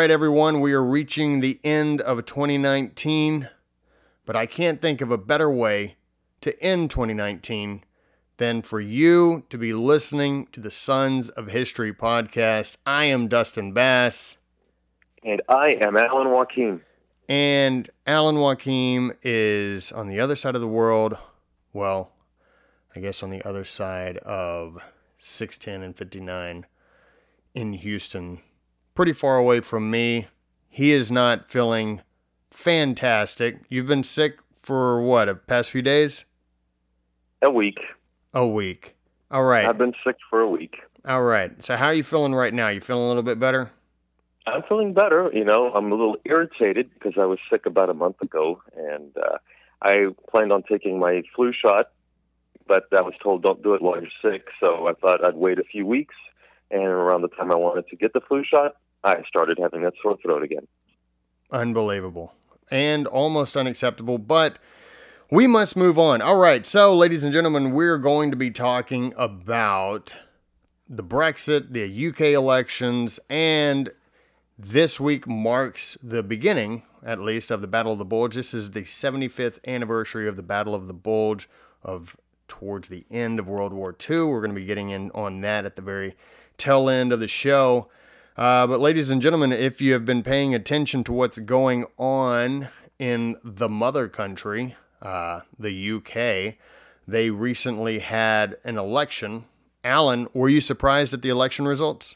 right, everyone, we are reaching the end of 2019, but I can't think of a better way to end 2019 than for you to be listening to the Sons of History podcast. I am Dustin Bass. And I am Alan Wakim. And Alan Wakim is on the other side of the world. Well, I guess on the other side of 610 and 59 in Houston, pretty far away from me. He is not feeling fantastic. You've been sick for what, a past few days? A week. A week. All right. I've been sick for a week. All right. So how are you feeling right now? You feeling a little bit better? I'm feeling better. You know, I'm a little irritated because I was sick about a month ago, and uh, I planned on taking my flu shot, but I was told don't do it while you're sick. So I thought I'd wait a few weeks, and around the time I wanted to get the flu shot, I started having that sore throat again. Unbelievable and almost unacceptable, but we must move on. All right, so ladies and gentlemen, we're going to be talking about the Brexit, the UK elections, and this week marks the beginning, at least, of the Battle of the Bulge. This is the 75th anniversary of the Battle of the Bulge of towards the end of World War II. We're going to be getting in on that at the very tail end of the show. Uh, but, ladies and gentlemen, if you have been paying attention to what's going on in the mother country, uh, the UK, they recently had an election. Alan, were you surprised at the election results?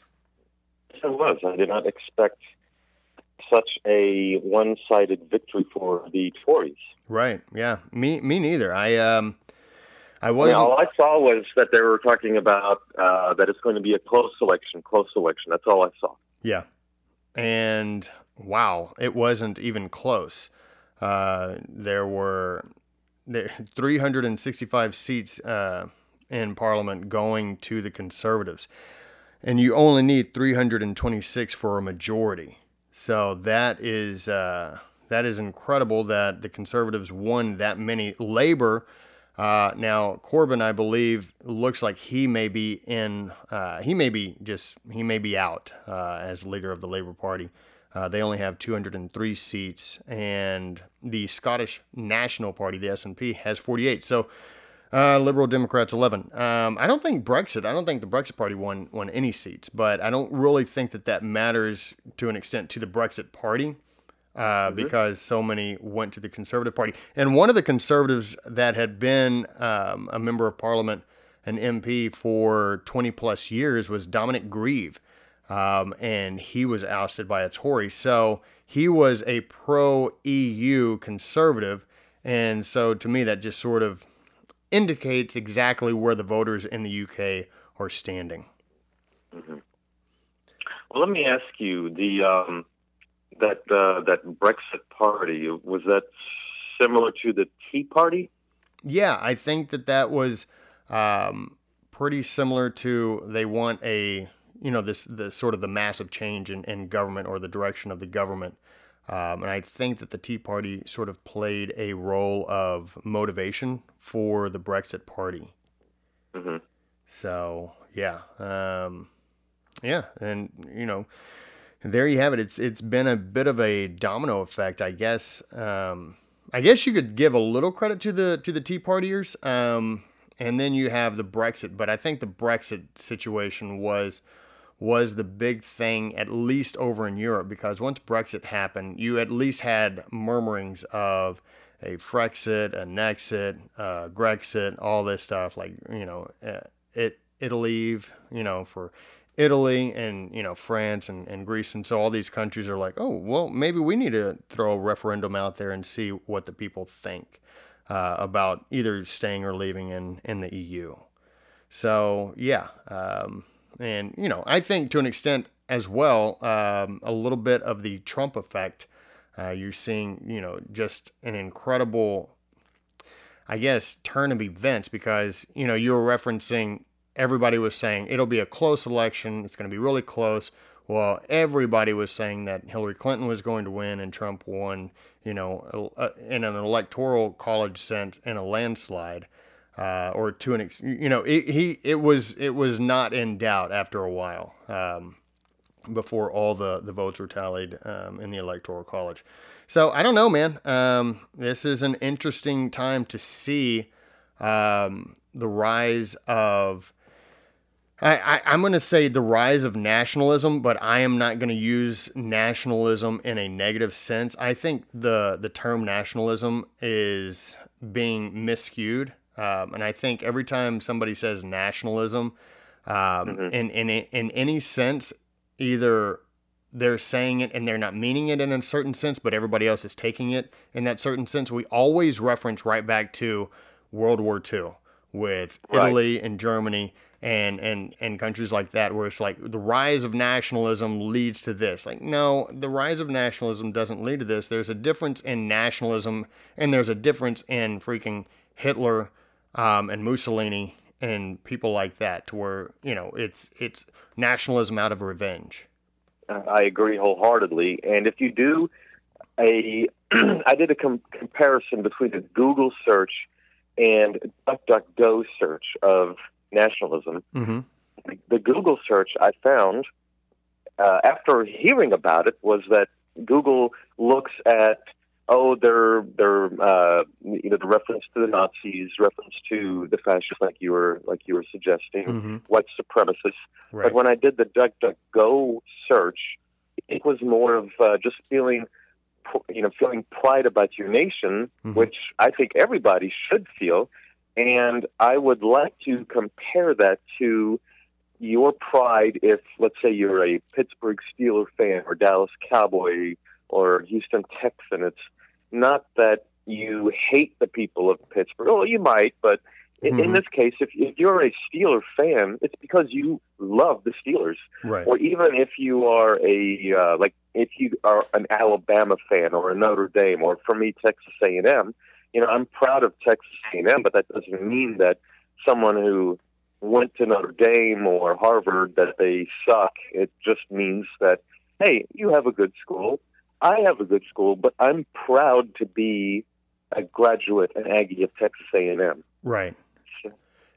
I was. I did not expect such a one-sided victory for the Tories. Right. Yeah. Me. Me neither. I um. I was. all I saw was that they were talking about uh, that it's going to be a close election. Close election. That's all I saw. Yeah. And wow, it wasn't even close. Uh, there were there 365 seats uh, in Parliament going to the Conservatives, and you only need 326 for a majority. So that is uh, that is incredible that the Conservatives won that many. Labor. Uh, now Corbyn, I believe, looks like he may be in. Uh, he may be just. He may be out uh, as leader of the Labour Party. Uh, they only have 203 seats, and the Scottish National Party, the SNP, has 48. So, uh, Liberal Democrats 11. Um, I don't think Brexit. I don't think the Brexit Party won won any seats, but I don't really think that that matters to an extent to the Brexit Party. Uh, mm-hmm. Because so many went to the Conservative Party. And one of the Conservatives that had been um, a member of Parliament, an MP for 20 plus years, was Dominic Grieve um, and he was ousted by a Tory. So he was a pro EU conservative. And so to me, that just sort of indicates exactly where the voters in the UK are standing. Mm-hmm. Well, let me ask you the um, that uh, that Brexit party was that similar to the Tea Party? Yeah, I think that that was um, pretty similar to they want a you know this the sort of the massive change in, in government or the direction of the government. Um, and I think that the Tea Party sort of played a role of motivation for the Brexit Party. Mm-hmm. So yeah, um, yeah, and you know, there you have it. It's it's been a bit of a domino effect, I guess. Um, I guess you could give a little credit to the to the Tea Partiers, um, and then you have the Brexit. But I think the Brexit situation was was the big thing, at least over in Europe, because once Brexit happened, you at least had murmurings of a Frexit, a Nexit, uh, Grexit, all this stuff. Like you know, it it'll leave. you know, for Italy and you know France and, and Greece, and so all these countries are like, oh well, maybe we need to throw a referendum out there and see what the people think uh, about either staying or leaving in in the EU. So yeah. Um, and, you know, I think to an extent as well, um, a little bit of the Trump effect. Uh, you're seeing, you know, just an incredible, I guess, turn of events because, you know, you were referencing everybody was saying it'll be a close election. It's going to be really close. Well, everybody was saying that Hillary Clinton was going to win and Trump won, you know, in an electoral college sense in a landslide uh, or to an ex- you know it, he it was it was not in doubt after a while. Um, before all the, the votes were tallied um, in the Electoral College. So I don't know, man. Um, this is an interesting time to see um, the rise of. I, I, am going to say the rise of nationalism, but I am not going to use nationalism in a negative sense. I think the the term nationalism is being miscued, um, and I think every time somebody says nationalism, um, mm-hmm. in, in in any sense, either they're saying it and they're not meaning it in a certain sense, but everybody else is taking it in that certain sense. We always reference right back to World War II with right. Italy and Germany and, and, and countries like that, where it's like the rise of nationalism leads to this. Like, no, the rise of nationalism doesn't lead to this. There's a difference in nationalism and there's a difference in freaking Hitler um, and Mussolini and people like that, to where, you know, it's, it's nationalism out of revenge. I agree wholeheartedly. And if you do a, I did a com- comparison between a Google search and DuckDuckGo search of nationalism. Mm-hmm. The Google search I found uh, after hearing about it was that Google looks at oh, they're they're uh, you know the reference to the Nazis, reference to the fascists, like you were like you were suggesting, mm-hmm. white supremacists. Right. But when I did the DuckDuckGo search, it was more of uh, just feeling you know feeling pride about your nation, mm-hmm. which I think everybody should feel. And I would like to compare that to your pride if, let's say, you're a Pittsburgh Steeler fan or Dallas Cowboy or Houston Texan. It's not that you hate the people of Pittsburgh. Well, you might, but in, mm-hmm. in this case, if, if you're a Steeler fan, it's because you love the Steelers. Right. Or even if you are a uh, like if you are an Alabama fan or a Notre Dame, or for me, Texas A&M. You know, I'm proud of Texas A&M, but that doesn't mean that someone who went to Notre Dame or Harvard that they suck. It just means that hey, you have a good school I have a good school, but I'm proud to be a graduate, an Aggie of Texas A&M. Right.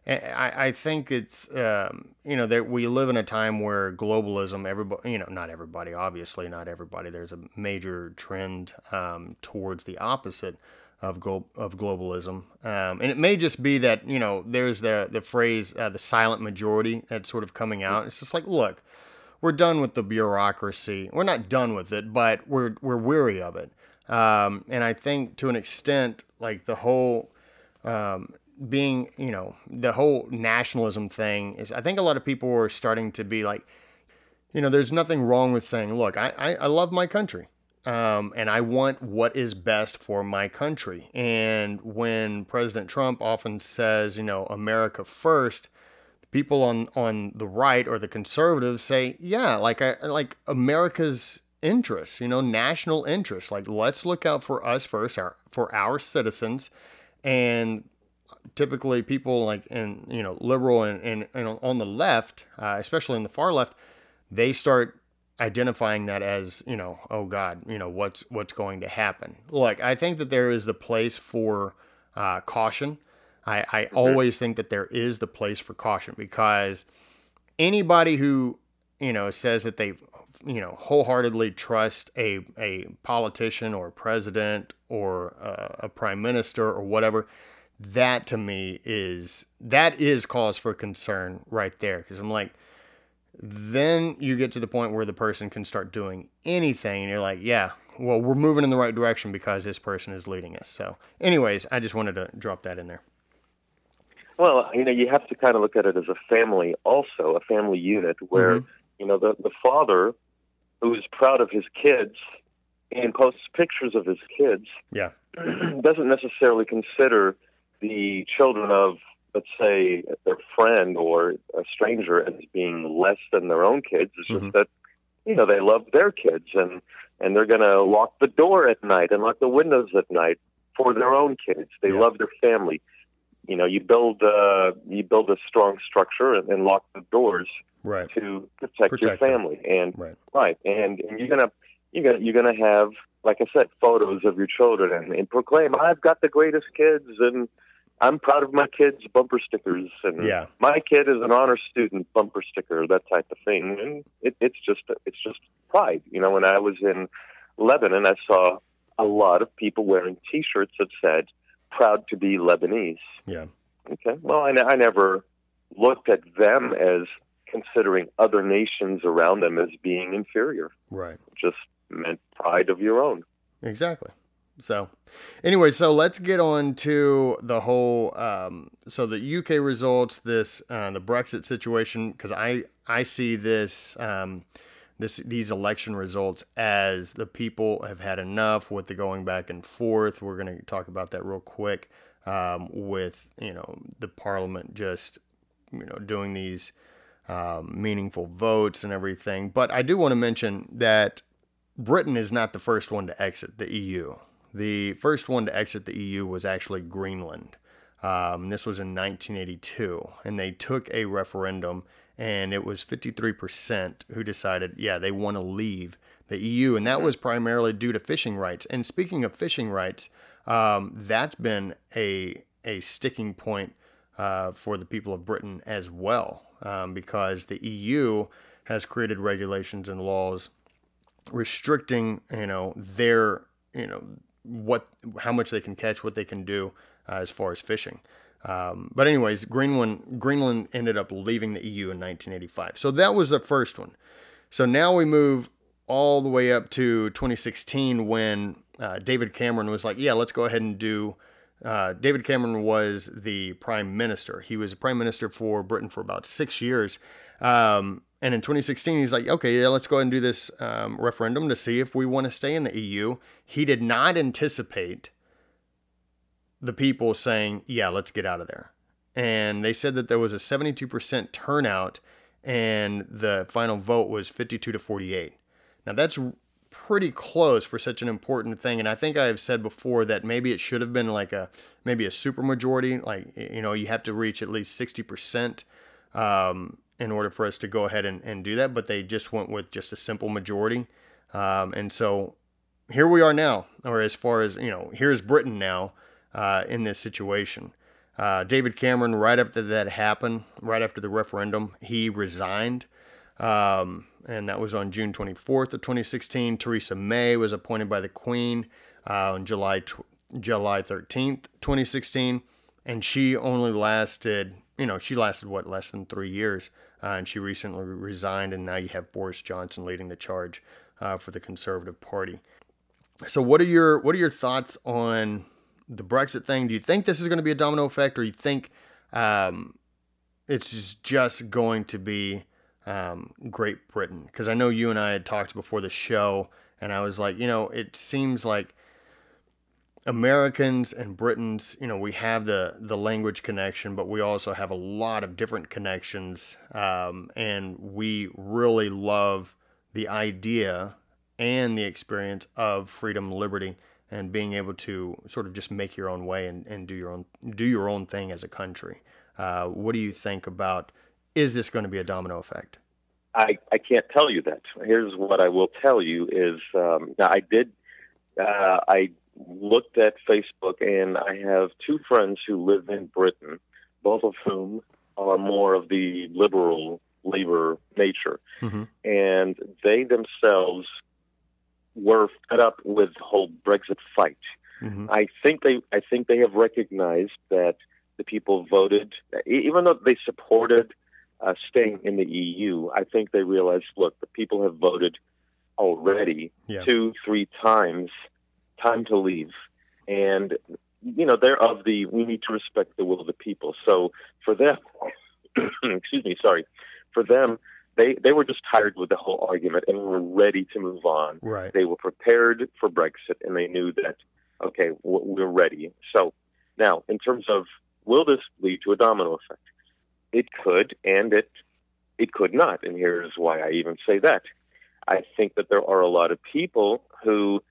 I, I think it's um, you know that we live in a time where globalism everybody you know not everybody obviously not everybody there's a major trend um, towards the opposite of glo- of globalism um, and it may just be that you know there's the the phrase uh, the silent majority that's sort of coming out it's just like look we're done with the bureaucracy. We're not done with it, but we're we're weary of it. Um, and I think to an extent, like the whole um, being, you know, the whole nationalism thing is. I think a lot of people are starting to be like, you know, there's nothing wrong with saying, look, I I, I love my country. Um, and I want what is best for my country. And when President Trump often says, you know, America first, people on on the right or the conservatives say, yeah, like I like America's interests, you know, national interests. Like let's look out for us first, our, for our citizens, and typically people like in you know liberal and, and, and on the left, uh, especially in the far left, they start identifying that as you know oh god you know what's what's going to happen like i think that there is the place for uh, caution I, I mm-hmm. always think that there is the place for caution because anybody who, you know, says that they, you know, wholeheartedly trust a, a politician or a president or a, a prime minister or whatever, that to me is, that is cause for concern right there. Cause I'm like, then you get to the point where the person can start doing anything and you're like, yeah, well, we're moving in the right direction because this person is leading us. So, anyways, I just wanted to drop that in there. Well, you know, you have to kind of look at it as a family, also a family unit, where mm-hmm. you know the the father, who's proud of his kids and posts pictures of his kids, yeah, doesn't necessarily consider the children of, let's say, their friend or a stranger as being less than their own kids. It's mm-hmm. just that you know they love their kids and and they're going to lock the door at night and lock the windows at night for their own kids. They yeah. love their family you know you build uh, you build a strong structure and, and lock the doors right. to protect, protect your family them. and right. right and, and you're gonna you're gonna you're gonna have like I said photos of your children and, and proclaim I've got the greatest kids and I'm proud of my kids' bumper stickers, and Yeah. my kid is an honor student bumper sticker, that type of thing. And it, it's just it's just pride. You know, when I was in Lebanon, I saw a lot of people wearing T-shirts that said "Proud to be Lebanese." Yeah. Okay. Well, I, I never looked at them as considering other nations around them as being inferior. Right. Just meant pride of your own. Exactly. So, anyway, so let's get on to the whole. Um, so the UK results, this uh, the Brexit situation, because I I see this um, this these election results as the people have had enough with the going back and forth. We're going to talk about that real quick um, with you know the Parliament just you know doing these um, meaningful votes and everything. But I do want to mention that Britain is not the first one to exit the EU. The first one to exit the EU was actually Greenland. Um, this was in 1982, and they took a referendum, and it was 53% who decided, yeah, they want to leave the EU, and that was primarily due to fishing rights. And speaking of fishing rights, um, that's been a a sticking point uh, for the people of Britain as well, um, because the EU has created regulations and laws restricting, you know, their, you know, what, how much they can catch, what they can do uh, as far as fishing. Um, but anyways, Greenland, Greenland ended up leaving the EU in 1985. So that was the first one. So now we move all the way up to 2016 when uh, David Cameron was like, yeah, let's go ahead and do. Uh, David Cameron was the prime minister. He was a prime minister for Britain for about six years. Um, and in 2016, he's like, okay, yeah, let's go ahead and do this um, referendum to see if we want to stay in the EU. He did not anticipate the people saying, yeah, let's get out of there. And they said that there was a 72% turnout, and the final vote was 52 to 48. Now, that's pretty close for such an important thing. And I think I've said before that maybe it should have been like a maybe a super majority. Like you know, you have to reach at least sixty percent um, in order for us to go ahead and, and do that. But they just went with just a simple majority. Um, and so here we are now, or as far as you know, here's Britain now uh, in this situation. Uh, David Cameron, right after that happened, right after the referendum, he resigned. Um, and that was on June 24th of 2016. Theresa May was appointed by the Queen uh, on July tw- July 13th, 2016, and she only lasted, you know, she lasted what less than three years, uh, and she recently resigned, and now you have Boris Johnson leading the charge uh, for the Conservative Party. So, what are your what are your thoughts on the Brexit thing? Do you think this is going to be a domino effect, or you think um, it's just, going to be um, Great Britain? Because I know you and I had talked before the show, and I was like, you know, it seems like Americans and Britons, you know, we have the the language connection, but we also have a lot of different connections, um, and we really love the idea and the experience of freedom, liberty, and being able to sort of just make your own way and, and do your own do your own thing as a country. Uh, what do you think about? Is this going to be a domino effect? I, I can't tell you that. Here's what I will tell you is um, I did uh, I looked at Facebook and I have two friends who live in Britain, both of whom are more of the liberal labor nature, Mm-hmm. and they themselves were fed up with the whole Brexit fight. Mm-hmm. I think they I think they have recognized that the people voted, even though they supported uh, staying in the EU. I think they realized, look, the people have voted already Yeah. two, three times. Time to leave, and you know they're of the we need to respect the will of the people. So for them, excuse me, sorry, for them. They, they were just tired with the whole argument and were ready to move on Right. they were prepared for Brexit and they knew that, okay, we're ready. So now, in terms of will this lead to a domino effect? It could, and it it could not. And here's why I even say that. I think that there are a lot of people who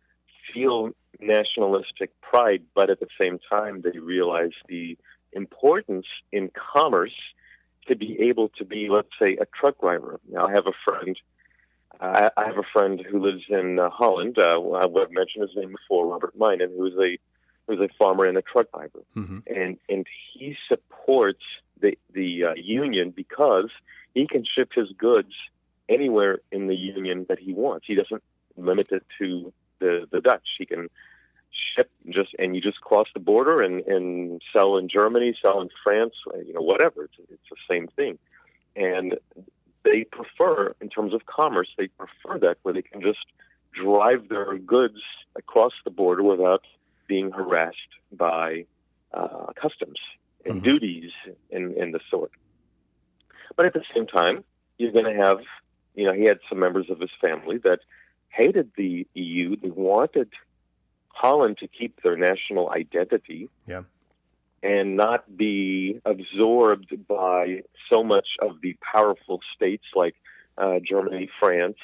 feel nationalistic pride, but at the same time, they realize the importance in commerce to be able to be, let's say, a truck driver. Now, I have a friend I, I have a friend who lives in uh, Holland. Uh, I've mentioned his name before, Robert Minen, who is a who's a farmer and a truck driver, hmm and and he supports the the uh, union because he can ship his goods anywhere in the union that he wants. He doesn't limit it to the the Dutch. He can ship just and you just cross the border and and sell in Germany, sell in France, you know whatever. It's it's the same thing, and they prefer in terms of commerce they prefer that where they can just drive their goods across the border without being harassed by uh, customs and Mhm. duties and, and the sort. But at the same time, you're going to have, you know, he had some members of his family that hated the EU. They wanted Holland to keep their national identity Yeah. and not be absorbed by so much of the powerful states like uh, Germany, France.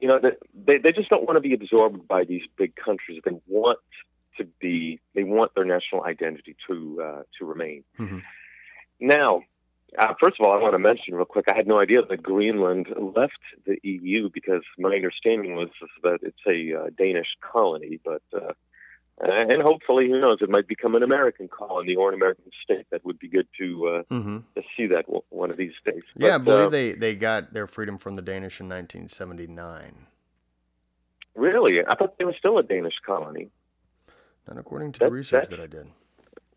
You know, they, they just don't want to be absorbed by these big countries. They want to be, they want their national identity to uh, to remain. Mhm. Now, uh, first of all, I want to mention real quick. I had no idea that Greenland left the EU because my understanding was that it's a uh, Danish colony, but uh, and hopefully, who knows, it might become an American colony or an American state. That would be good to uh, hmm to see that w- one of these days. Yeah, I believe uh, they, they got their freedom from the Danish in 1979. really, I thought they were still a Danish colony. Not according to That- the research that I did.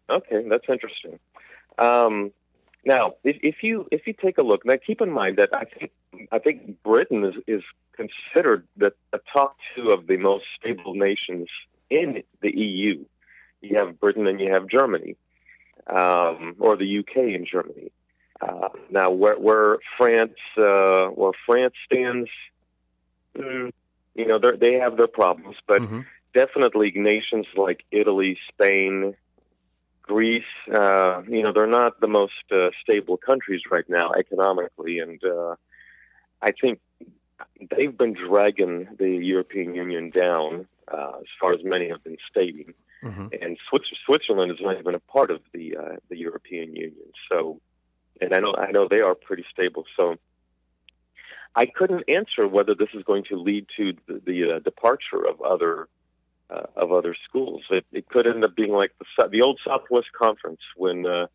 Okay, that's interesting. Um, now, if, if you if you take a look, now keep in mind that I think I think Britain is is considered the, the top two of the most stable nations in the EU. You have Britain and you have Germany, um, or the UK and Germany. Uh, now, where, where France uh, where France stands, mm, you know, they're- have their problems, but hmm definitely nations like Italy, Spain, Greece, uh, you know, they're not the most uh, stable countries right now economically, and uh, I think they've been dragging the European Union down uh, as far as many have been stating. hmm And Swiss- Switzerland is not even a part of the uh, the European Union, so and I know I know they are pretty stable. So I couldn't answer whether this is going to lead to the, the uh, departure of other uh, of other schools. It, it could end up being like the the old Southwest Conference when uh,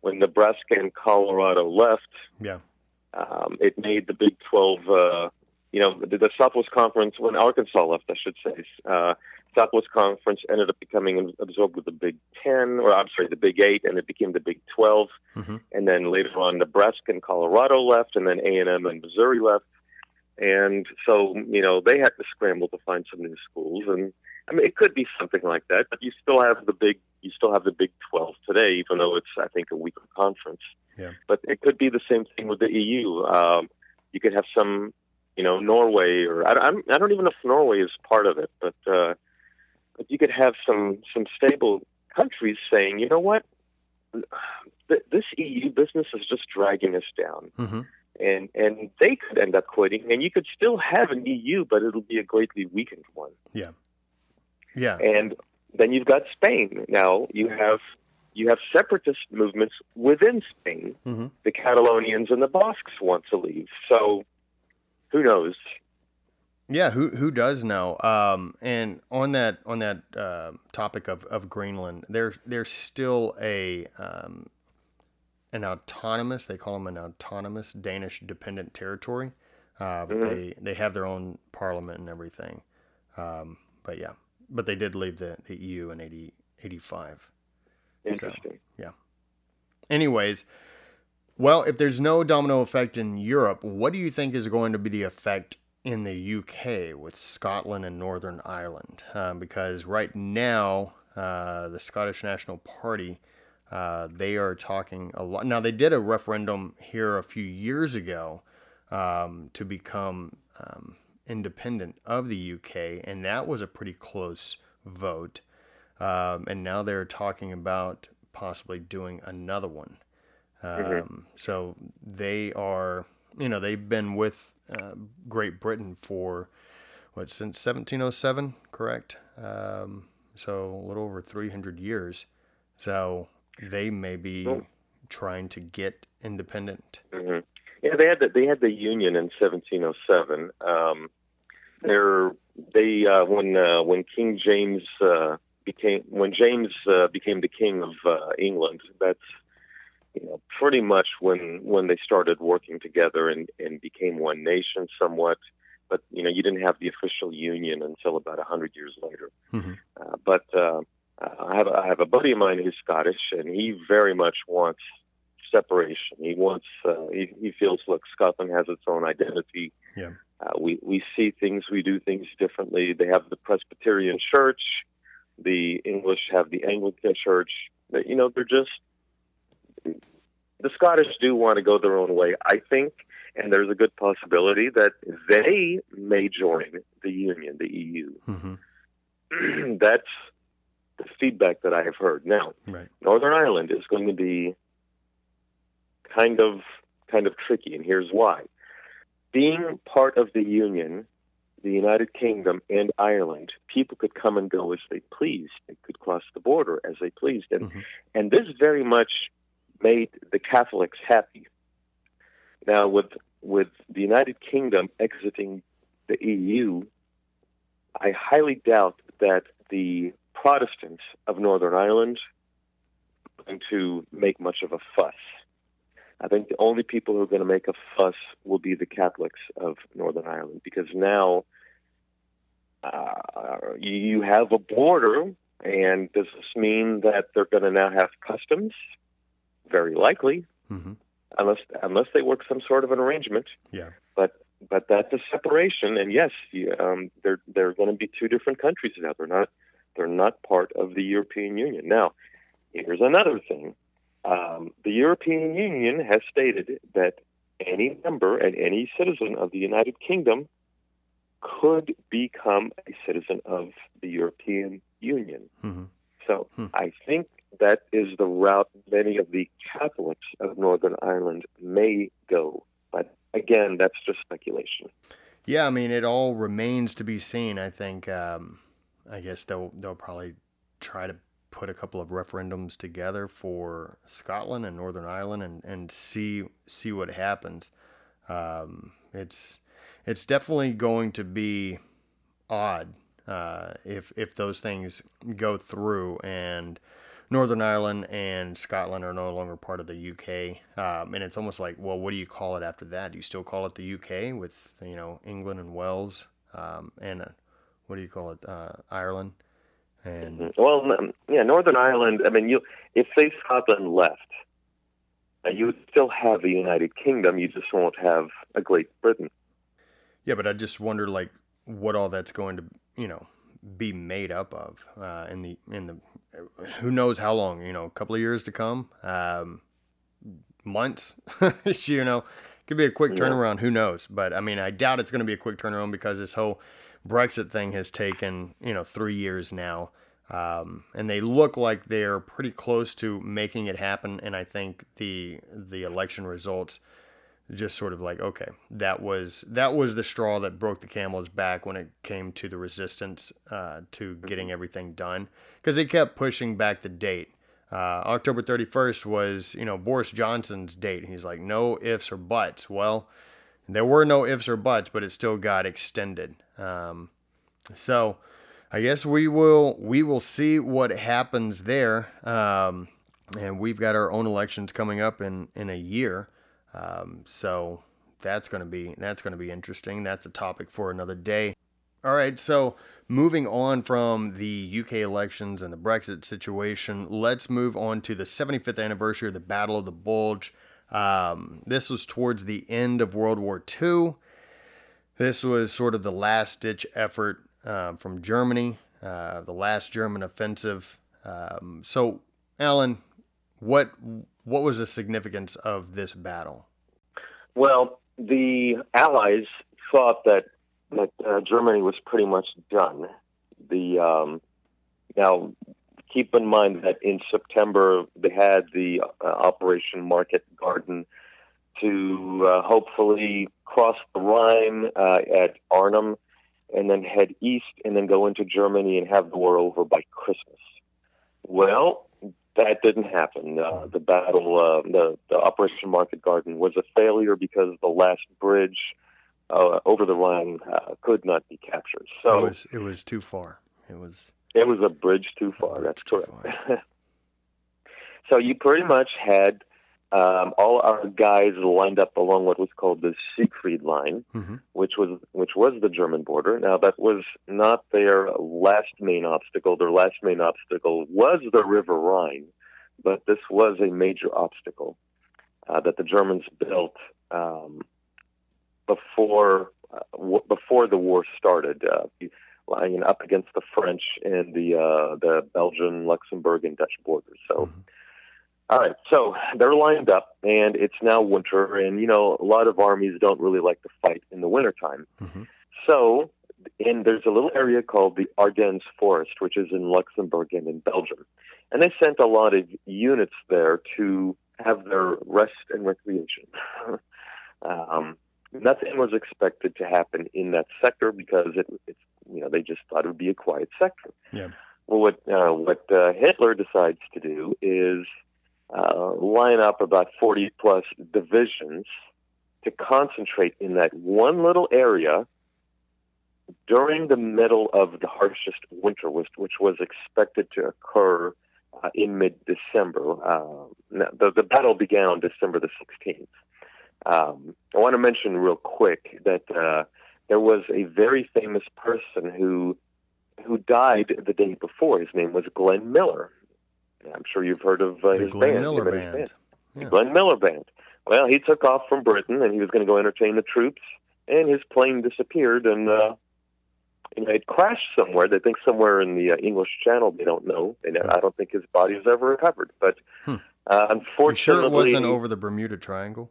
when Nebraska and Colorado left. Yeah. Um, it made the Big Twelve. Uh, you know, the, the Southwest Conference when Arkansas left, I should say. Uh, Southwest Conference ended up becoming absorbed with the Big Ten, or I'm sorry, the Big Eight, and it became the Big Twelve. hmm And then later on, Nebraska and Colorado left, and then A and M and Missouri left. And so, you know, they had to scramble to find some new schools. And I mean, it could be something like that, but you still have the big, you still have the Big Twelve today, even though it's, I think, a weaker conference. Yeah. But it could be the same thing with the EU. Um, you could have some, you know, Norway, or I, I'm, I don't even know if Norway is part of it, but uh, but you could have some some stable countries saying, you know what, Th- this EU business is just dragging us down, hmm and and they could end up quitting, and you could still have an EU, but it'll be a greatly weakened one. Yeah. And then you've got Spain. Now you have you have separatist movements within Spain. hmm The Catalonians and the Basques want to leave. So who knows? Yeah, who who does know? Um, and on that on that uh, topic of, of Greenland, there there's still a um, an autonomous. They call them an autonomous Danish dependent territory. Uh, but Mhm. they they have their own parliament and everything. Um, but yeah, but they did leave the, the EU in 80, 85. Interesting. Anyways, well, if there's no domino effect in Europe, what do you think is going to be the effect in the UK with Scotland and Northern Ireland? Um, because right now, uh, the Scottish National Party, uh, they are talking a lot. Now, they did a referendum here a few years ago um, to become um, independent of the UK, and that was a pretty close vote. Um, and now they're talking about possibly doing another one. Um, So they are, you know, they've been with uh, Great Britain for what since 1707, correct? Um, so a little over 300 years. So they may be Well- trying to get independent. hmm Yeah, they had the, they had the Union in 1707. Um, they uh, when uh, when King James uh, became when James uh, became the king of uh, England. That's you know pretty much when when they started working together and and became one nation somewhat. But you know you didn't have the official union until about a hundred years later. Mm-hmm. Uh, but uh, I have I have a buddy of mine who's Scottish, and he very much wants separation. He wants uh, he, he feels look Scotland has its own identity. Yeah. Uh, we we see things, we do things differently. They have the Presbyterian Church, the English have the Anglican Church. You know, they're just the Scottish do want to go their own way, I think, and there's a good possibility that they may join the Union, the EU. Mm-hmm. That's the feedback that I have heard. Now, right. Northern Ireland is going to be kind of kind of tricky, and here's why. Being part of the Union, the United Kingdom and Ireland, people could come and go as they pleased. They could cross the border as they pleased, and mm-hmm. and this very much made the Catholics happy. Now, with with the United Kingdom exiting the EU, I highly doubt that the Protestants of Northern Ireland are going to make much of a fuss. I think the only people who are going to make a fuss will be the Catholics of Northern Ireland because now uh, you have a border, and does this mean that they're going to now have customs? Very likely, mm-hmm. unless unless they work some sort of an arrangement. Yeah. But but that's a separation, and yes, you, um, they're they're going to be two different countries now. They're not they're not part of the European Union. Now, here's another thing um, the European Union has stated that any member and any citizen of the United Kingdom could become a citizen of the European Union. Mm-hmm. So hmm. I think that is the route many of the Catholics of Northern Ireland may go. But again, that's just speculation. Yeah, I mean, it all remains to be seen. I think. Um, I guess they'll they'll probably try to put a couple of referendums together for Scotland and Northern Ireland and, and see see what happens. Um, it's it's definitely going to be odd uh, if if those things go through and Northern Ireland and Scotland are no longer part of the UK. Um, and it's almost like, well, what do you call it after that? Do you still call it the UK with you know England and Wales um, and uh, what do you call it uh, Ireland? And mm-hmm. well, um, yeah, Northern Ireland. I mean, you if say Scotland left, uh, you would still have the United Kingdom. You just won't have a Great Britain. Yeah, but I just wonder, like, what all that's going to, you know, be made up of uh, in the in the who knows how long, you know, a couple of years to come, um, months, you know, could be a quick turnaround. Yeah. Who knows? But I mean, I doubt it's going to be a quick turnaround because this whole Brexit thing has taken, you know, three years now. Um, and they look like they're pretty close to making it happen. And I think the the election results just sort of like, okay, that was that was the straw that broke the camel's back when it came to the resistance uh, to getting mm-hmm. everything done because they kept pushing back the date. Uh, October 31st was, you know, Boris Johnson's date. He's like, no ifs or buts. Well, there were no ifs or buts, but it still got extended. Um, so I guess we will we will see what happens there. Um, and we've got our own elections coming up in in a year. Um, so that's going to be that's going to be interesting. That's a topic for another day. All right, so moving on from the UK elections and the Brexit situation, let's move on to the 75th anniversary of the Battle of the Bulge. Um, this was towards the end of World War II. This was sort of the last ditch effort uh, from Germany, uh, the last German offensive. Um, so, Alan, what what was the significance of this battle? Well, the Allies thought that that uh, Germany was pretty much done. The um, now keep in mind that in September they had the uh, Operation Market Garden to uh, hopefully cross the Rhine uh, at Arnhem and then head east and then go into Germany and have the war over by Christmas. Well, that didn't happen. Uh, the battle, uh, the, the Operation Market Garden was a failure because the last bridge uh, over the Rhine uh, could not be captured. So it was, it was too far. It was It was a bridge too far. bridge That's correct. so you pretty much had um, all our guys lined up along what was called the Siegfried Line, hmm which was which was the German border. Now that was not their last main obstacle. Their last main obstacle was the River Rhine, but this was a major obstacle uh, that the Germans built um, before uh, w- before the war started. Uh, lying up against the French and the uh, the Belgian, Luxembourg, and Dutch borders. So, Mhm. All right, so they're lined up, and it's now winter, and you know a lot of armies don't really like to fight in the wintertime. hmm So, and there's a little area called the Ardennes Forest, which is in Luxembourg and in Belgium, and they sent a lot of units there to have their rest and recreation. um, nothing was expected to happen in that sector because it, it's you know they just thought it would be a quiet sector. Yeah. Well, what uh, what uh, Hitler decides to do is uh, line up about forty plus divisions to concentrate in that one little area during the middle of the harshest winter, which, which was expected to occur uh, in mid-December. Uh, the, the battle began on December the 16th. Um, I want to mention real quick that uh, there was a very famous person who who died the day before. His name was Glenn Miller. I'm sure you've heard of uh, The his Glenn band, Miller him and his Band. Yeah. Glenn Miller Band. Well, he took off from Britain and he was going to go entertain the troops, and his plane disappeared and uh, you know, it crashed somewhere. They think somewhere in the uh, English Channel. They don't know, and I don't think his body was ever recovered. But Hmm. uh, You unfortunately, sure it wasn't over the Bermuda Triangle?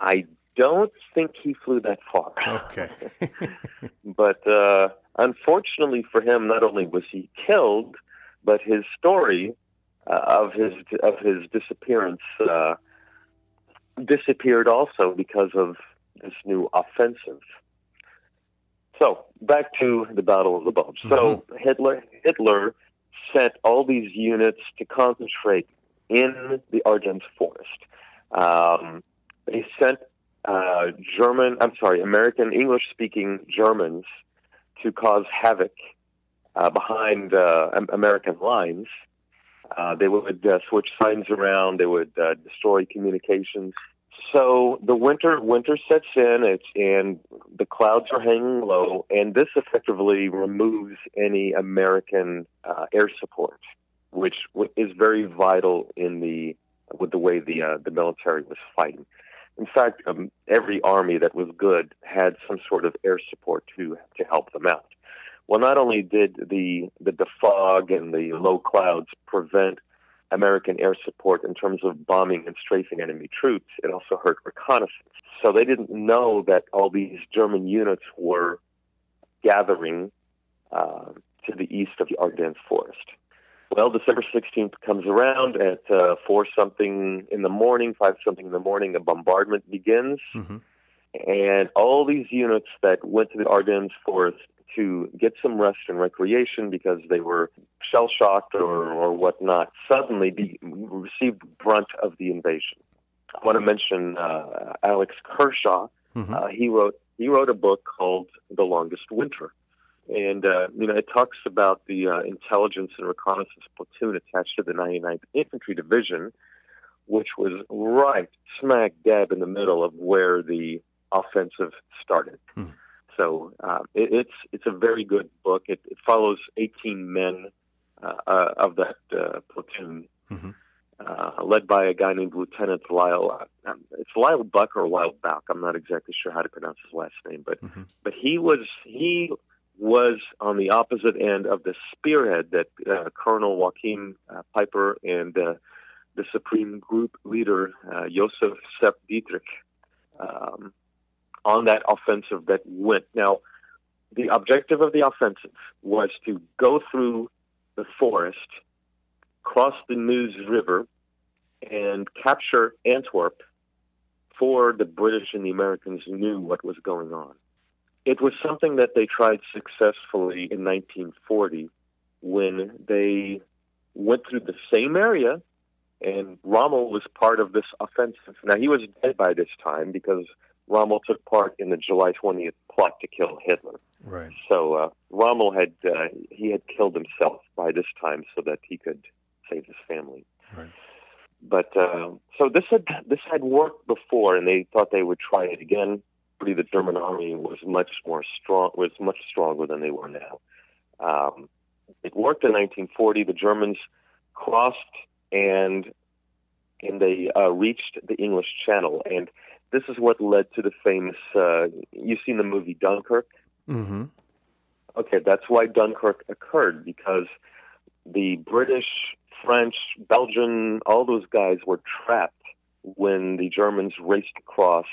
I don't think he flew that far. Okay. but uh, unfortunately for him, not only was he killed, but his story uh, of his of his disappearance uh, disappeared also because of this new offensive. So back to the Battle of the Bulge. So Hitler Hitler sent all these units to concentrate in the Ardennes forest. Um, they sent uh, German, I'm sorry, American English speaking Germans to cause havoc uh, behind uh, American lines. Uh, they would uh, switch signs around. They would uh, destroy communications. So the winter winter sets in, it's, and the clouds are hanging low, and this effectively removes any American uh, air support, which is very vital in the with the way the uh, the military was fighting. In fact, um, every army that was good had some sort of air support to to help them out. Well, not only did the the, the fog and the low clouds prevent American air support in terms of bombing and strafing enemy troops, it also hurt reconnaissance. So they didn't know that all these German units were gathering uh, to the east of the Ardennes forest. Well, December 16th comes around at uh, 4 something in the morning, 5 something in the morning, a bombardment begins. hmm And all these units that went to the Ardennes forest to get some rest and recreation because they were shell shocked or, or whatnot suddenly be, received brunt of the invasion. I want to mention uh, Alex Kershaw. hmm Uh, he wrote he wrote a book called The Longest Winter, and uh, you know it talks about the uh, intelligence and reconnaissance platoon attached to the 99th Infantry Division, which was right smack dab in the middle of where the offensive started. Hmm. So uh, it, it's it's a very good book. It, it follows 18 men uh, uh, of that uh, platoon hmm uh, led by a guy named Lieutenant Lyle. Uh, um, it's Lyle Buck or Lyle Bach. I'm not exactly sure how to pronounce his last name, but Mhm. but he was he was on the opposite end of the spearhead that uh, Colonel Joachim uh, Peiper and uh, the Supreme Group leader uh, Joseph Sepp Dietrich um, on that offensive that went. Now, the objective of the offensive was to go through the forest cross the Meuse River and capture Antwerp before the British and the Americans knew what was going on. It was something that they tried successfully in 1940 when they went through the same area and Rommel was part of this offensive. Now, he was dead by this time because Rommel took part in the July 20th plot to kill Hitler. Right. So uh, Rommel had uh, he had killed himself by this time so that he could save his family. Right. But uh, so this had this had worked before, and they thought they would try it again. Really, the German army was much more strong was much stronger than they were now. Um, it worked in 1940. The Germans crossed and and they uh, reached the English Channel, and this is what led to the famous. Uh, you've seen the movie Dunkirk. Mm-hmm. Okay, that's why Dunkirk occurred because the British, French, Belgian, all those guys were trapped when the Germans raced across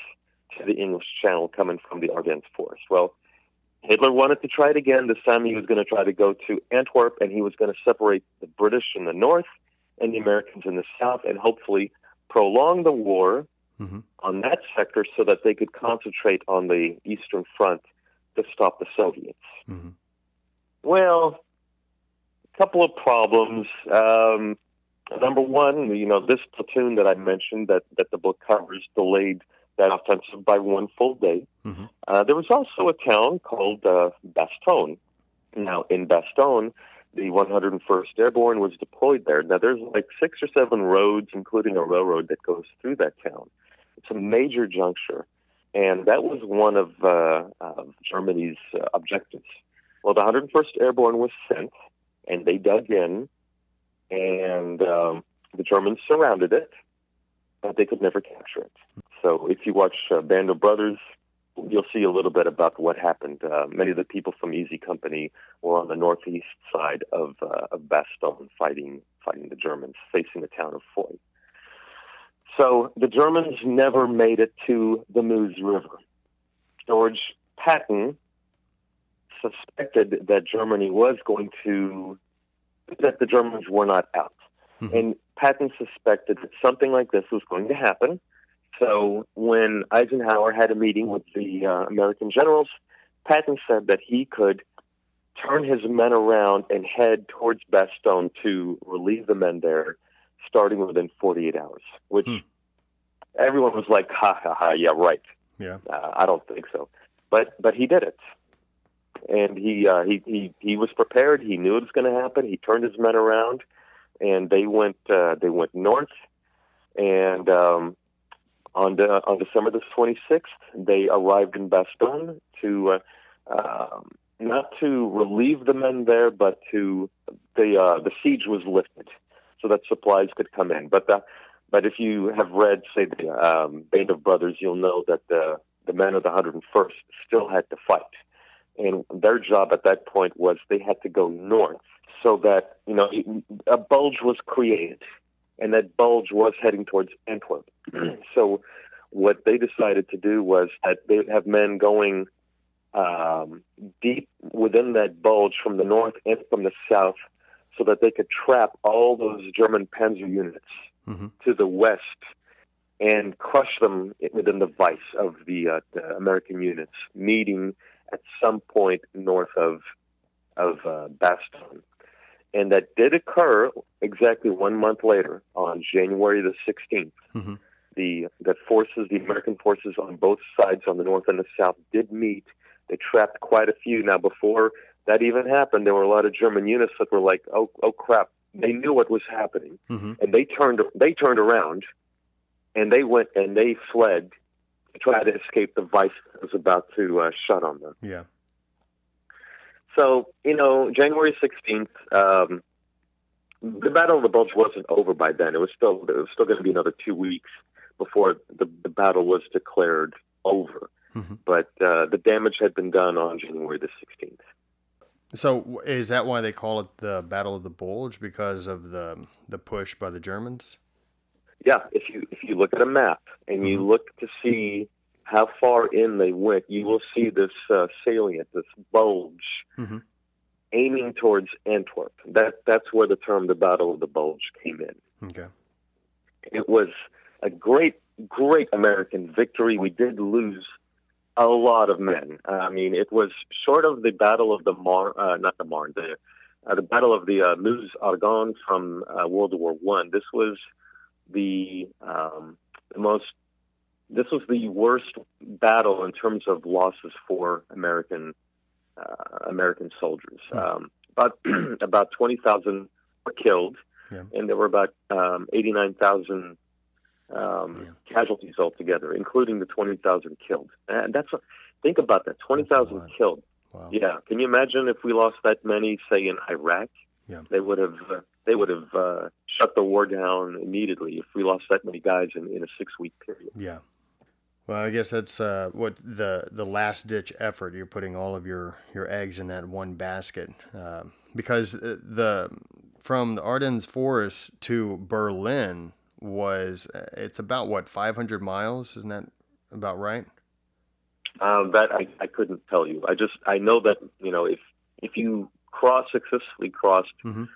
to the English Channel coming from the Ardennes Forest. Well, Hitler wanted to try it again. This time he was going to try to go to Antwerp and he was going to separate the British in the north and the Americans in the south and hopefully prolong the war Mm-hmm. on that sector so that they could concentrate on the Eastern Front to stop the Soviets. Mm-hmm. Well, a couple of problems. Um, number one, you know, this platoon that I mentioned that, that the book covers delayed that offensive by one full day. Mhm. Uh, there was also a town called uh, Bastogne. Now, in Bastogne, the 101st Airborne was deployed there. Now, there's like six or seven roads, including a railroad that goes through that town. It's a major juncture, and that was one of, uh, of Germany's uh, objectives. Well, the 101st Airborne was sent, and they dug in, and um, the Germans surrounded it, but they could never capture it. So, if you watch uh, Band of Brothers, you'll see a little bit about what happened. Uh, many of the people from Easy Company were on the northeast side of uh, of Bastogne, fighting fighting the Germans, facing the town of Foy. So the Germans never made it to the Meuse River. George Patton suspected that Germany was going to that the Germans were not out, Mhm. and Patton suspected that something like this was going to happen. So when Eisenhower had a meeting with the uh, American generals, Patton said that he could turn his men around and head towards Bastogne to relieve the men there, starting within 48 hours. Which Hmm. everyone was like, "Ha ha ha! Yeah, right." Yeah. Uh, I don't think so, but but he did it, and he uh, he he he was prepared. He knew it was going to happen. He turned his men around, and they went uh, they went north, and um, on the, on December the 26th, they arrived in Bastogne to uh, um, not to relieve the men there, but to the uh, the siege was lifted so that supplies could come in. But the, but if you have read, say, the um, Band of Brothers, you'll know that the the men of the 101st still had to fight, and their job at that point was they had to go north so that you know a bulge was created, and that bulge was heading towards Antwerp. so what they decided to do was that they have men going um, deep within that bulge from the north and from the south so that they could trap all those German panzer units Mhm. to the west and crush them within the vice of the, uh, the American units, meeting at some point north of of uh, Bastogne. And that did occur exactly one month later, on January the 16th. Mhm. The the forces, the American forces on both sides, on the north and the south, did meet. They trapped quite a few. Now, before that even happened, there were a lot of German units that were like, "Oh, oh crap!" They knew what was happening, Mhm. and they turned they turned around, and they went and they fled to try to escape the vice that was about to uh, shut on them. Yeah. So, you know, January 16th, um, the Battle of the Bulge wasn't over by then. It was still it was still going to be another two weeks before the, the battle was declared over. Mhm. But uh, the damage had been done on January the 16th. So is that why they call it the Battle of the Bulge because of the the push by the Germans? Yeah, if you if you look at a map and you Mhm. look to see how far in they went, you will see this uh, salient, this bulge, Mhm. aiming towards Antwerp. That that's where the term the Battle of the Bulge came in. Okay. It was a great, great American victory. We did lose a lot of men. I mean, it was short of the Battle of the Marne, uh, not the Marne, the uh, the Battle of the uh, Meuse Argonne from uh, World War One. This was the um, the most this was the worst battle in terms of losses for American uh, American soldiers. Hmm. Um, about about twenty thousand were killed, Yeah. and there were about um, eighty nine thousand um, casualties altogether, including the twenty thousand killed. And that's think about that twenty thousand killed. Wow. Yeah, can you imagine if we lost that many, say in Iraq? Yeah. They would have uh, they would have uh, shut the war down immediately if we lost that many guys in, in a six week period. Yeah. Well, I guess that's uh, what the the last ditch effort. You're putting all of your your eggs in that one basket um, because uh, the from the Ardennes forest to Berlin was uh, it's about what 500 miles. Isn't that about right? Um, that I, I couldn't tell you. I just I know that you know if if you cross successfully crossed Mhm.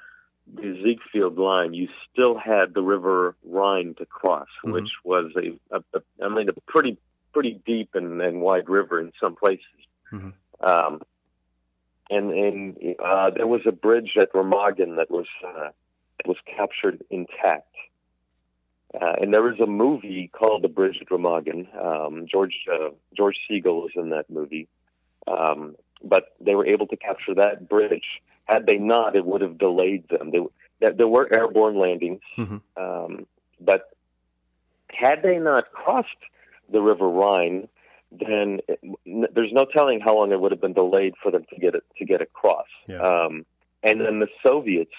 the Siegfried line, you still had the River Rhine to cross, Mhm. which was a, a, a I mean a pretty pretty deep and, and wide river in some places. Mhm. Um, and and uh, there was a bridge at Remagen that was uh, was captured intact. Uh, and there was a movie called The Bridge at Remagen. Um, George uh, George Segal was in that movie, um, but they were able to capture that bridge. Had they not, it would have delayed them. They, there- were airborne landings, Mhm. um, but had they not crossed the River Rhine, then it, n- there's no telling how long it would have been delayed for them to get it to get across. Yeah. Um, and then the Soviets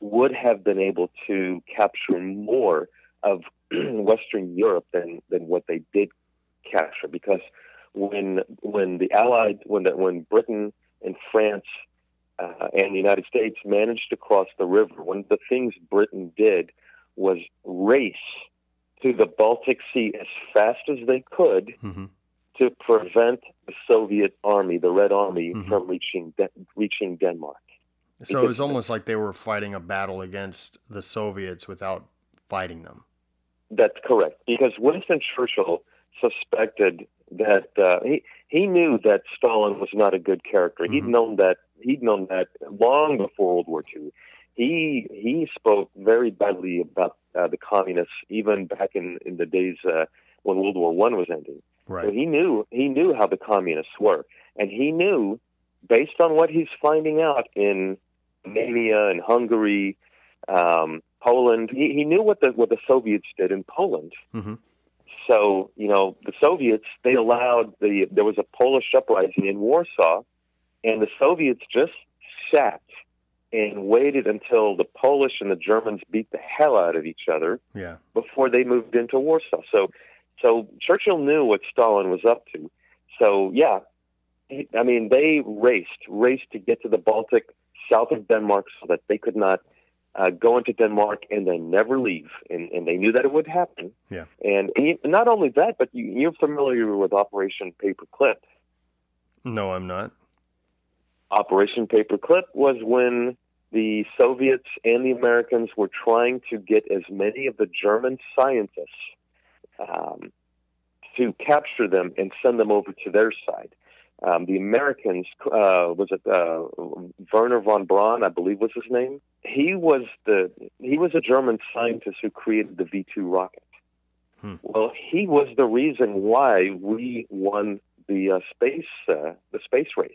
would have been able to capture more of Western Europe than than what they did capture because when when the Allied when the, when Britain and France uh, and the United States managed to cross the river, one of the things Britain did was race to the Baltic Sea as fast as they could hmm to prevent the Soviet army, the Red Army, Mhm. from reaching De- reaching Denmark. So it was almost like they were fighting a battle against the Soviets without fighting them. That's correct. Because Winston Churchill suspected that uh, he he knew that Stalin was not a good character. He'd Mhm. known that he'd known that long before World War II. He he spoke very badly about uh, the communists, even back in in the days uh, when World War One was ending. So Right. he knew he knew how the communists were, and he knew, based on what he's finding out in Romania and Hungary, um, Poland, he, he knew what the what the Soviets did in Poland. hmm So you know the Soviets they allowed the there was a Polish uprising in Warsaw, and the Soviets just sat and waited until the Polish and the Germans beat the hell out of each other Yeah. before they moved into Warsaw. So, so Churchill knew what Stalin was up to. So, yeah, I mean, they raced, raced to get to the Baltic south of Denmark so that they could not uh, go into Denmark and then never leave. And, and they knew that it would happen. Yeah. And, and you- not only that, but you, you're familiar with Operation Paperclip. No, I'm not. Operation Paperclip was when the Soviets and the Americans were trying to get as many of the German scientists um, to capture them and send them over to their side. Um, the Americans, uh, was it uh, Wernher von Braun, I believe was his name? He was the he was a German scientist who created the V two rocket. Hmm. Well, he was the reason why we won the uh, space uh, the space race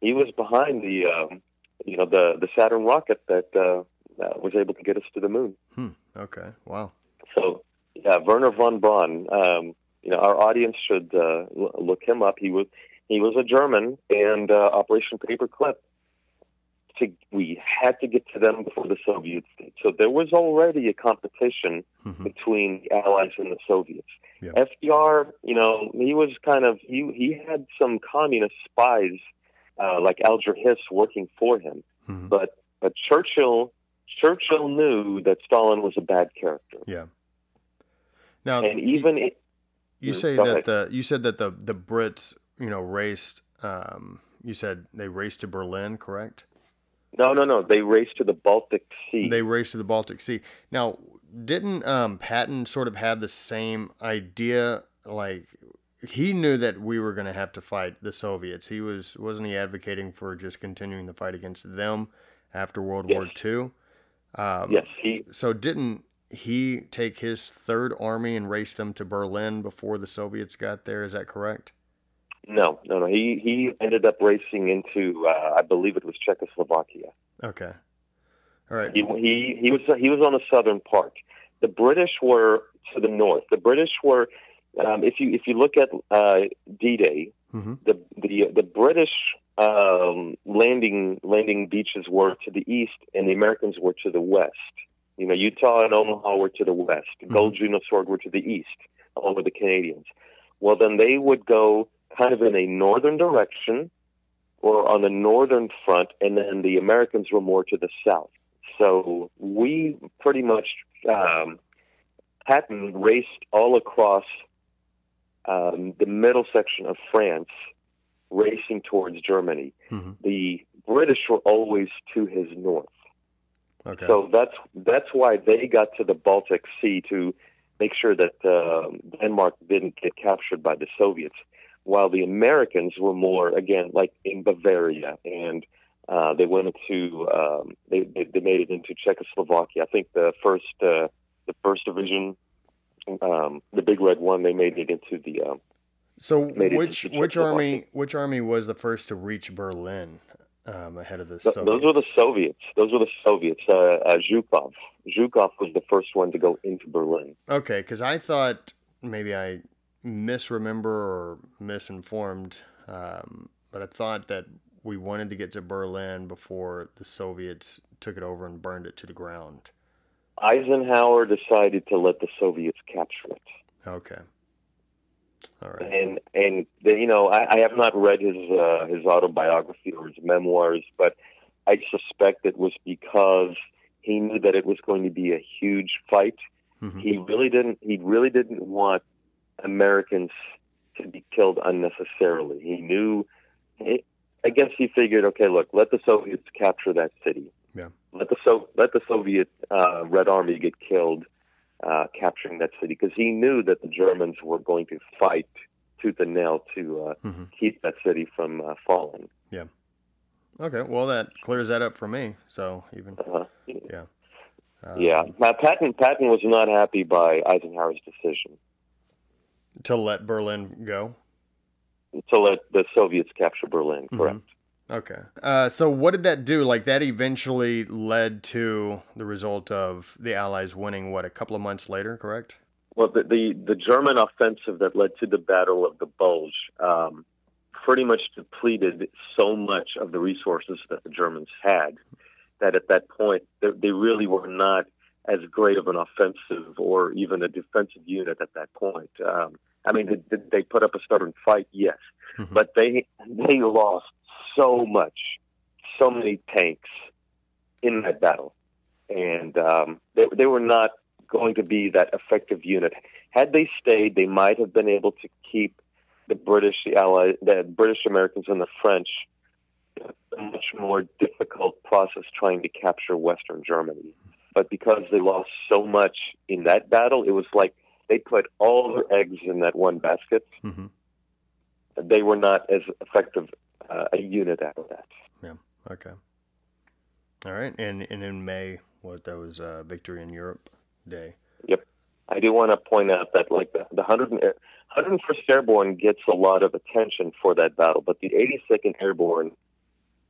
he was behind the um, you know the the Saturn rocket that uh, uh, was able to get us to the moon. Hmm. Okay. Wow. So yeah, Wernher von Braun. Um, you know, our audience should uh, look him up. He was he was a German, and uh, Operation Paperclip. To, we had to get to them before the Soviets did. So there was already a competition hmm between the Allies and the Soviets. Yeah. FDR, you know, he was kind of he he had some communist spies uh, like Alger Hiss working for him, hmm but but Churchill Churchill knew that Stalin was a bad character, Yeah. Now, and even it, you Mm, say that ahead. the you said that the the Brits, you know, raced. Um, you said they raced to Berlin, correct? no no no they raced to the Baltic Sea. They raced to the Baltic Sea. Now, didn't um, Patton sort of have the same idea? Like he knew that we were going to have to fight the Soviets. He was wasn't he advocating for just continuing the fight against them after World War II? Um, yes, he So didn't he take his third army and race them to Berlin before the Soviets got there? Is that correct? No, no, no. He he ended up racing into, uh, I believe it was Czechoslovakia. Okay. All right. He, he he was he was on the southern part. The British were to the north. The British were, um, if you if you look at uh, D-Day, hmm the the the British um, landing landing beaches were to the east, and the Americans were to the west. You know, Utah and Omaha were to the west. Gold Juno Sword were to the east, along with the Canadians. Well, then they would go kind of in a northern direction, or on the northern front, and then the Americans were more to the south. So we pretty much um, Patton raced all across um, the middle section of France, racing towards Germany. hmm The British were always to his north. Okay. So that's that's why they got to the Baltic Sea to make sure that uh, Denmark didn't get captured by the Soviets, while the Americans were more again like in Bavaria and uh, they went into um, they, they they made it into Czechoslovakia. I think the first uh, the first division, um, the Big Red One, they made it into the um, so which which army which army was the first to reach Berlin um, ahead of the Th- Soviets? Those were the Soviets. Those were the Soviets. Uh, uh, Zhukov. Zhukov was the first one to go into Berlin. Okay, because I thought maybe I misremember or misinformed, um, but I thought that we wanted to get to Berlin before the Soviets took it over and burned it to the ground. Eisenhower decided to let the Soviets capture it, Okay. All right. and and the, you know I, I have not read his uh, his autobiography or his memoirs, but I suspect it was because he knew that it was going to be a huge fight. Mhm. He really didn't. He really didn't want Americans to be killed unnecessarily. He knew. I guess he figured, okay, look, let the Soviets capture that city. Yeah. Let the so let the Soviet uh, Red Army get killed uh, capturing that city because he knew that the Germans were going to fight tooth and nail to uh, Mhm. keep that city from uh, falling. Yeah. Okay. Well, that clears that up for me. So even. Uh-huh. Um, yeah, now, Patton Patton was not happy by Eisenhower's decision To let Berlin go. to let the Soviets capture Berlin. Mhm. Correct. Okay. Uh, so what did that do? Like that eventually led to the result of the Allies winning. What a couple of months later, correct? Well, the, the the German offensive that led to the Battle of the Bulge um, pretty much depleted so much of the resources that the Germans had that at that point they, they really were not as great of an offensive or even a defensive unit at that point. Um, I mean, did they put up a stubborn fight, yes, Mhm. but they they lost so much, so many tanks in that battle, and um, they they were not going to be that effective unit. Had they stayed, they might have been able to keep the British, the Allies, the British Americans, and the French a much more difficult process trying to capture Western Germany. But because they lost so much in that battle, it was like they put all their eggs in that one basket. hmm They were not as effective uh, a unit after that. Yeah. Okay. All right. And and in May, what that was uh, Victory in Europe Day. Yep. I do want to point out that like the, the 100, 101st Airborne gets a lot of attention for that battle, but the 82nd Airborne,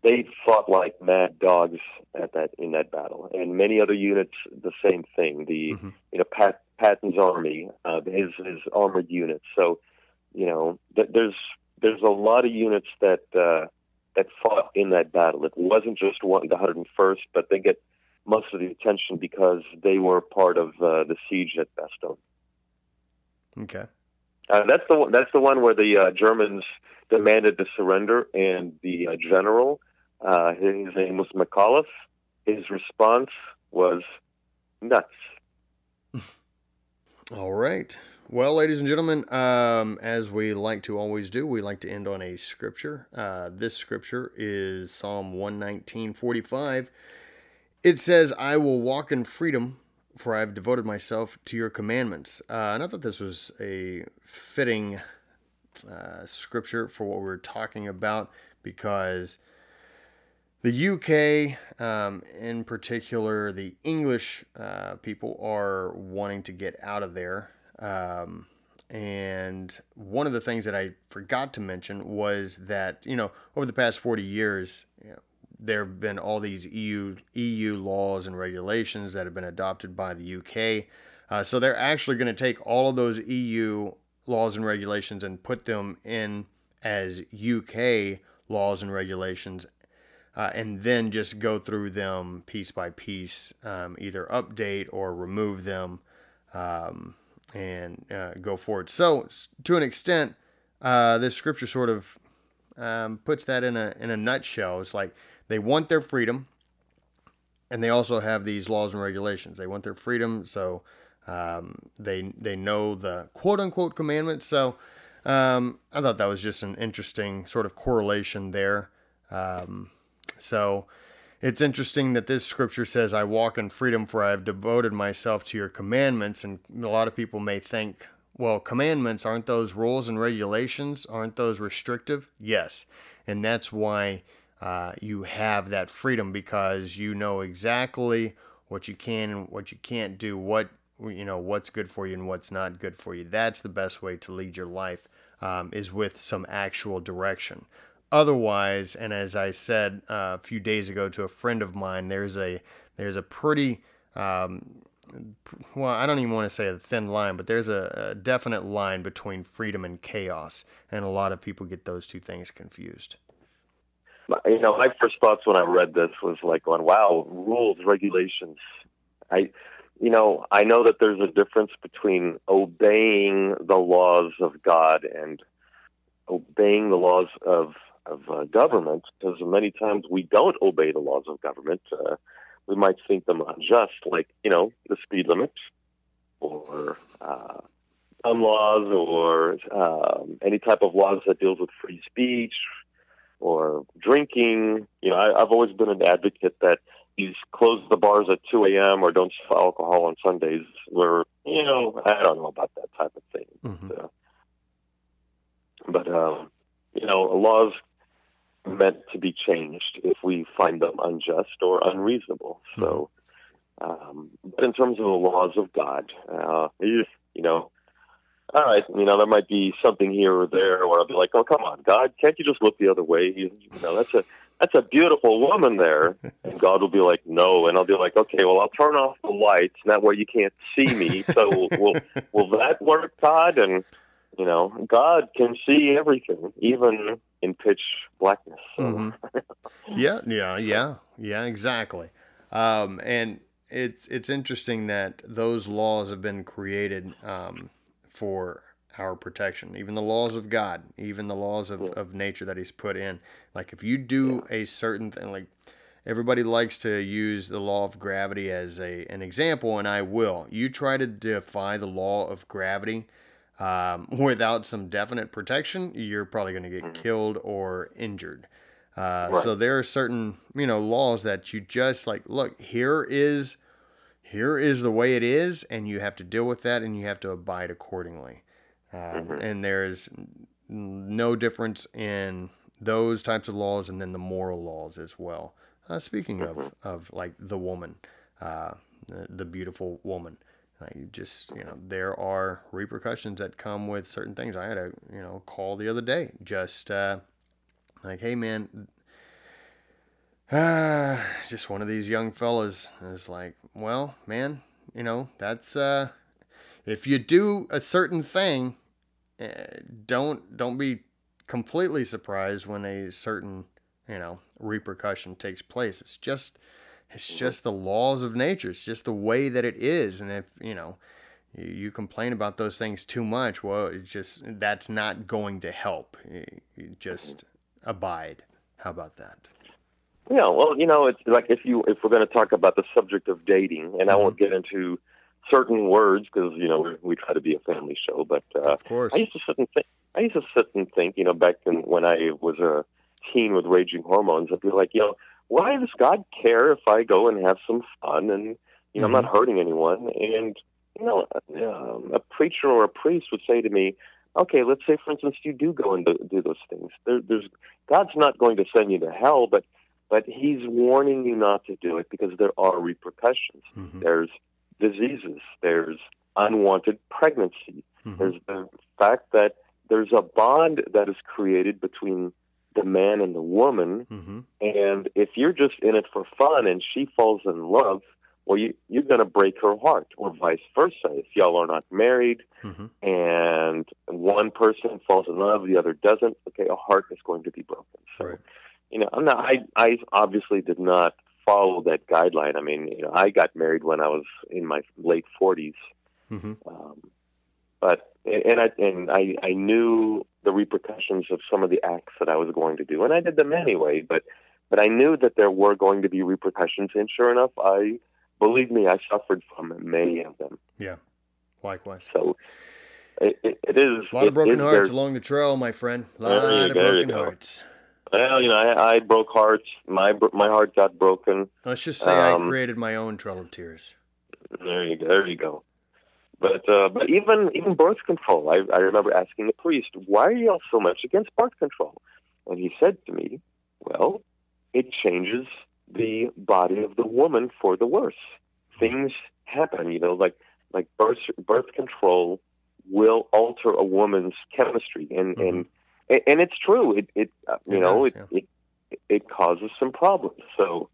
they fought like mad dogs at that in that battle, and many other units the same thing. The Mhm. you know Pat Patton's army, uh, his his armored units. So you know th- there's there's a lot of units that uh, that fought in that battle. It wasn't just one the 101st, but they get most of the attention because they were part of uh, the siege at Bastogne. Okay. Uh, that's the one, that's the one where the uh, Germans demanded the surrender, and the uh, general, uh, his name was McAuliffe. His response was nuts. All right. Well, ladies and gentlemen, um, as we like to always do, we like to end on a scripture. Uh, this scripture is Psalm 119.45. It says, I will walk in freedom, for I have devoted myself to your commandments. Uh, and I thought this was a fitting uh, scripture for what we we're talking about because the UK, um, in particular, the English uh, people are wanting to get out of there. Um, and one of the things that I forgot to mention was that, you know, over the past 40 years, you know, there have been all these EU, EU laws and regulations that have been adopted by the UK. Uh, so they're actually going to take all of those EU laws and regulations and put them in as UK laws and regulations uh, and then just go through them piece by piece, um, either update or remove them um, and uh, go forward. So, to an extent, uh, this scripture sort of um, puts that in a in a nutshell. It's like they want their freedom, and they also have these laws and regulations. They want their freedom, so um, they they know the quote unquote commandments. So um, I thought that was just an interesting sort of correlation there. Um, so it's interesting that this scripture says, I walk in freedom, for I have devoted myself to your commandments. And a lot of people may think, well, commandments, aren't those rules and regulations? Aren't those restrictive? Yes. And that's why uh, you have that freedom because you know exactly what you can and what you can't do, what you know what's good for you and what's not good for you. That's the best way to lead your life um, is with some actual direction. Otherwise, and as I said uh, a few days ago to a friend of mine, there's a there's a pretty um, well, I don't even want to say a thin line, but there's a, a, definite line between freedom and chaos, and a lot of people get those two things confused. You know, my first thoughts when I read this was like, going, "Wow, rules, regulations." I, you know, I know that there's a difference between obeying the laws of God and obeying the laws of of uh, government because many times we don't obey the laws of government. Uh, we might think them unjust, like you know the speed limit or uh, gun laws or um, any type of laws that deals with free speech or drinking. You know, I, I've always been an advocate that these close the bars at 2 a.m. or don't sell alcohol on Sundays. Where you know, I don't know about that type of thing. Mm-hmm. But, uh, but um, you know, laws meant to be changed if we find them unjust or unreasonable. Hmm. So, um, but in terms of the laws of God, uh, you know, all right, you know, there might be something here or there where I'll be like, oh, come on, God, can't you just look the other way? You, you know, that's a that's a beautiful woman there, and God will be like, no, and I'll be like, okay, well, I'll turn off the lights, and that way you can't see me. So will will, will that work, God? And you know, God can see everything, even in pitch blackness. So. Mm-hmm. yeah, yeah, yeah, yeah, exactly. Um, and it's it's interesting that those laws have been created um, for our protection. Even the laws of God, even the laws of, yeah. of nature that He's put in. Like if you do yeah. a certain thing, like everybody likes to use the law of gravity as a an example, and I will. You try to defy the law of gravity um, without some definite protection, you're probably going to get mm-hmm. killed or injured. Uh, right. So there are certain, you know, laws that you just like. Look, here is, here is the way it is, and you have to deal with that, and you have to abide accordingly. Uh, mm-hmm. And there's no difference in those types of laws, and then the moral laws as well. Uh, speaking mm-hmm. of of like the woman, uh, the, the beautiful woman. Like just you know, there are repercussions that come with certain things. I had a you know call the other day, just uh, like, hey man, uh, just one of these young fellas is like, well, man, you know that's uh, if you do a certain thing, uh, don't don't be completely surprised when a certain you know repercussion takes place. It's just it's just the laws of nature. It's just the way that it is. And if, you know, you, complain about those things too much, well, it's just that's not going to help. You, just abide. How about that? Yeah, well, you know, it's like if you if we're going to talk about the subject of dating, and I won't mm-hmm. get into certain words because you know we, we, try to be a family show, but uh, of course, I used to sit and think. I used to sit and think, you know, back in, when I was a teen with raging hormones, I'd be like, you know, why does God care if I go and have some fun and you know mm-hmm. I'm not mm-hmm. hurting anyone? And you know, um, a preacher or a priest would say to me, okay, let's say for instance you do go and do, do those things. There, there's God's not going to send you to hell, but but he's warning you not to do it because there are repercussions. Mhm. There's diseases. There's unwanted pregnancy. Mhm. There's the fact that there's a bond that is created between the man and the woman, Mhm. and if you're just in it for fun and she falls in love, well, you, you're going to break her heart, or vice versa. If y'all are not married Mhm. and one person falls in love, the other doesn't, okay, a heart is going to be broken. So, Right. you know, I'm not, I, I obviously did not follow that guideline. I mean, you know, I got married when I was in my late 40s. Mhm. Um, but and I and I, I knew the repercussions of some of the acts that I was going to do, and I did them anyway. But but I knew that there were going to be repercussions, and sure enough, I believe me, I suffered from many of them. Yeah. Likewise. So it, it, it is A lot of broken hearts along the trail, my friend. A lot of go, there you broken hearts. Well, you know, I, I broke hearts. My my heart got broken. Let's just say I Um, created my own trail of tears. There you go. There you go. But uh, but even even birth control, I, I remember asking the priest, "Why are y'all so much against birth control?" And he said to me, "Well, it changes the body of the woman for the worse. Things happen, you know, like like birth birth control will alter a woman's chemistry, and and and it's true. It it uh, you It know does, it, it it causes some problems. So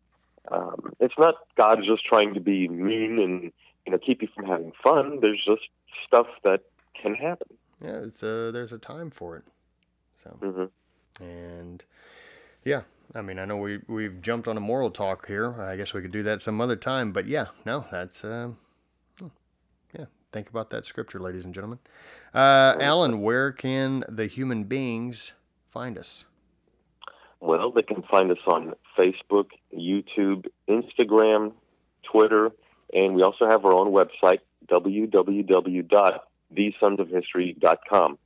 um, it's not God just trying to be mean and you know keep you from having fun. There's just stuff that can happen. Yeah, it's uh there's a time for it. So hmm and yeah, I mean I know we we've jumped on a moral talk here. I guess we could do that some other time, but yeah, no, that's uh, hmm, yeah. Think about that scripture, ladies and gentlemen. Uh, Alan, where can the human beings find us? Well, they can find us on Facebook, YouTube, Instagram, Twitter, and we also have our own website www.thesonsofhistory.com.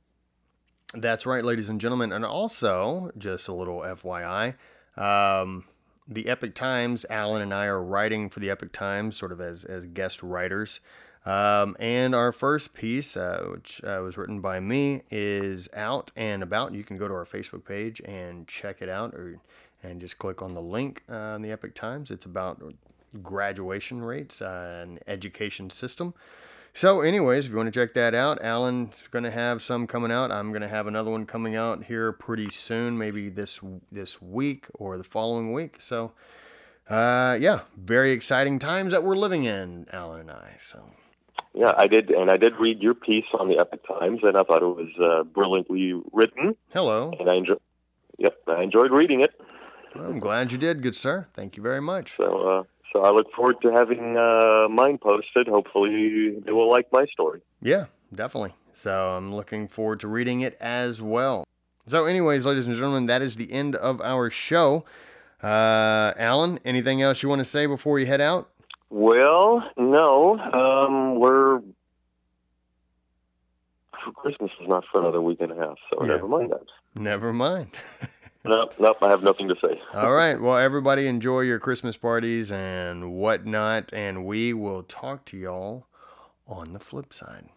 That's right, ladies and gentlemen. And also, just a little FYI, um, the Epoch Times, Alan and I are writing for the Epoch Times, sort of as, as guest writers. Um, and our first piece, uh, which uh, was written by me, is out and about. You can go to our Facebook page and check it out, or and just click on the link uh, the Epoch Times. It's about graduation rates uh, and education system. So, anyways, if you want to check that out, Alan's going to have some coming out. I'm going to have another one coming out here pretty soon, maybe this this week or the following week. So, uh, yeah, very exciting times that we're living in, Alan and I. So, Yeah, I did, and I did read your piece on the Epoch Times, and I thought it was uh, brilliantly written, hello. and I enjoyed. Yep, I enjoyed reading it. Well, I'm glad you did, good sir. Thank you very much. So, uh, so I look forward to having uh, mine posted. Hopefully, they will like my story. Yeah, definitely. So I'm looking forward to reading it as well. So, anyways, ladies and gentlemen, that is the end of our show. Uh, Alan, anything else you want to say before you head out? Well, no, um, we're Christmas is not for another week and a half, so Yeah. never mind that. Never mind. Nope, nope, I have nothing to say. All right. Well, everybody enjoy your Christmas parties and whatnot, and we will talk to y'all on the flip side.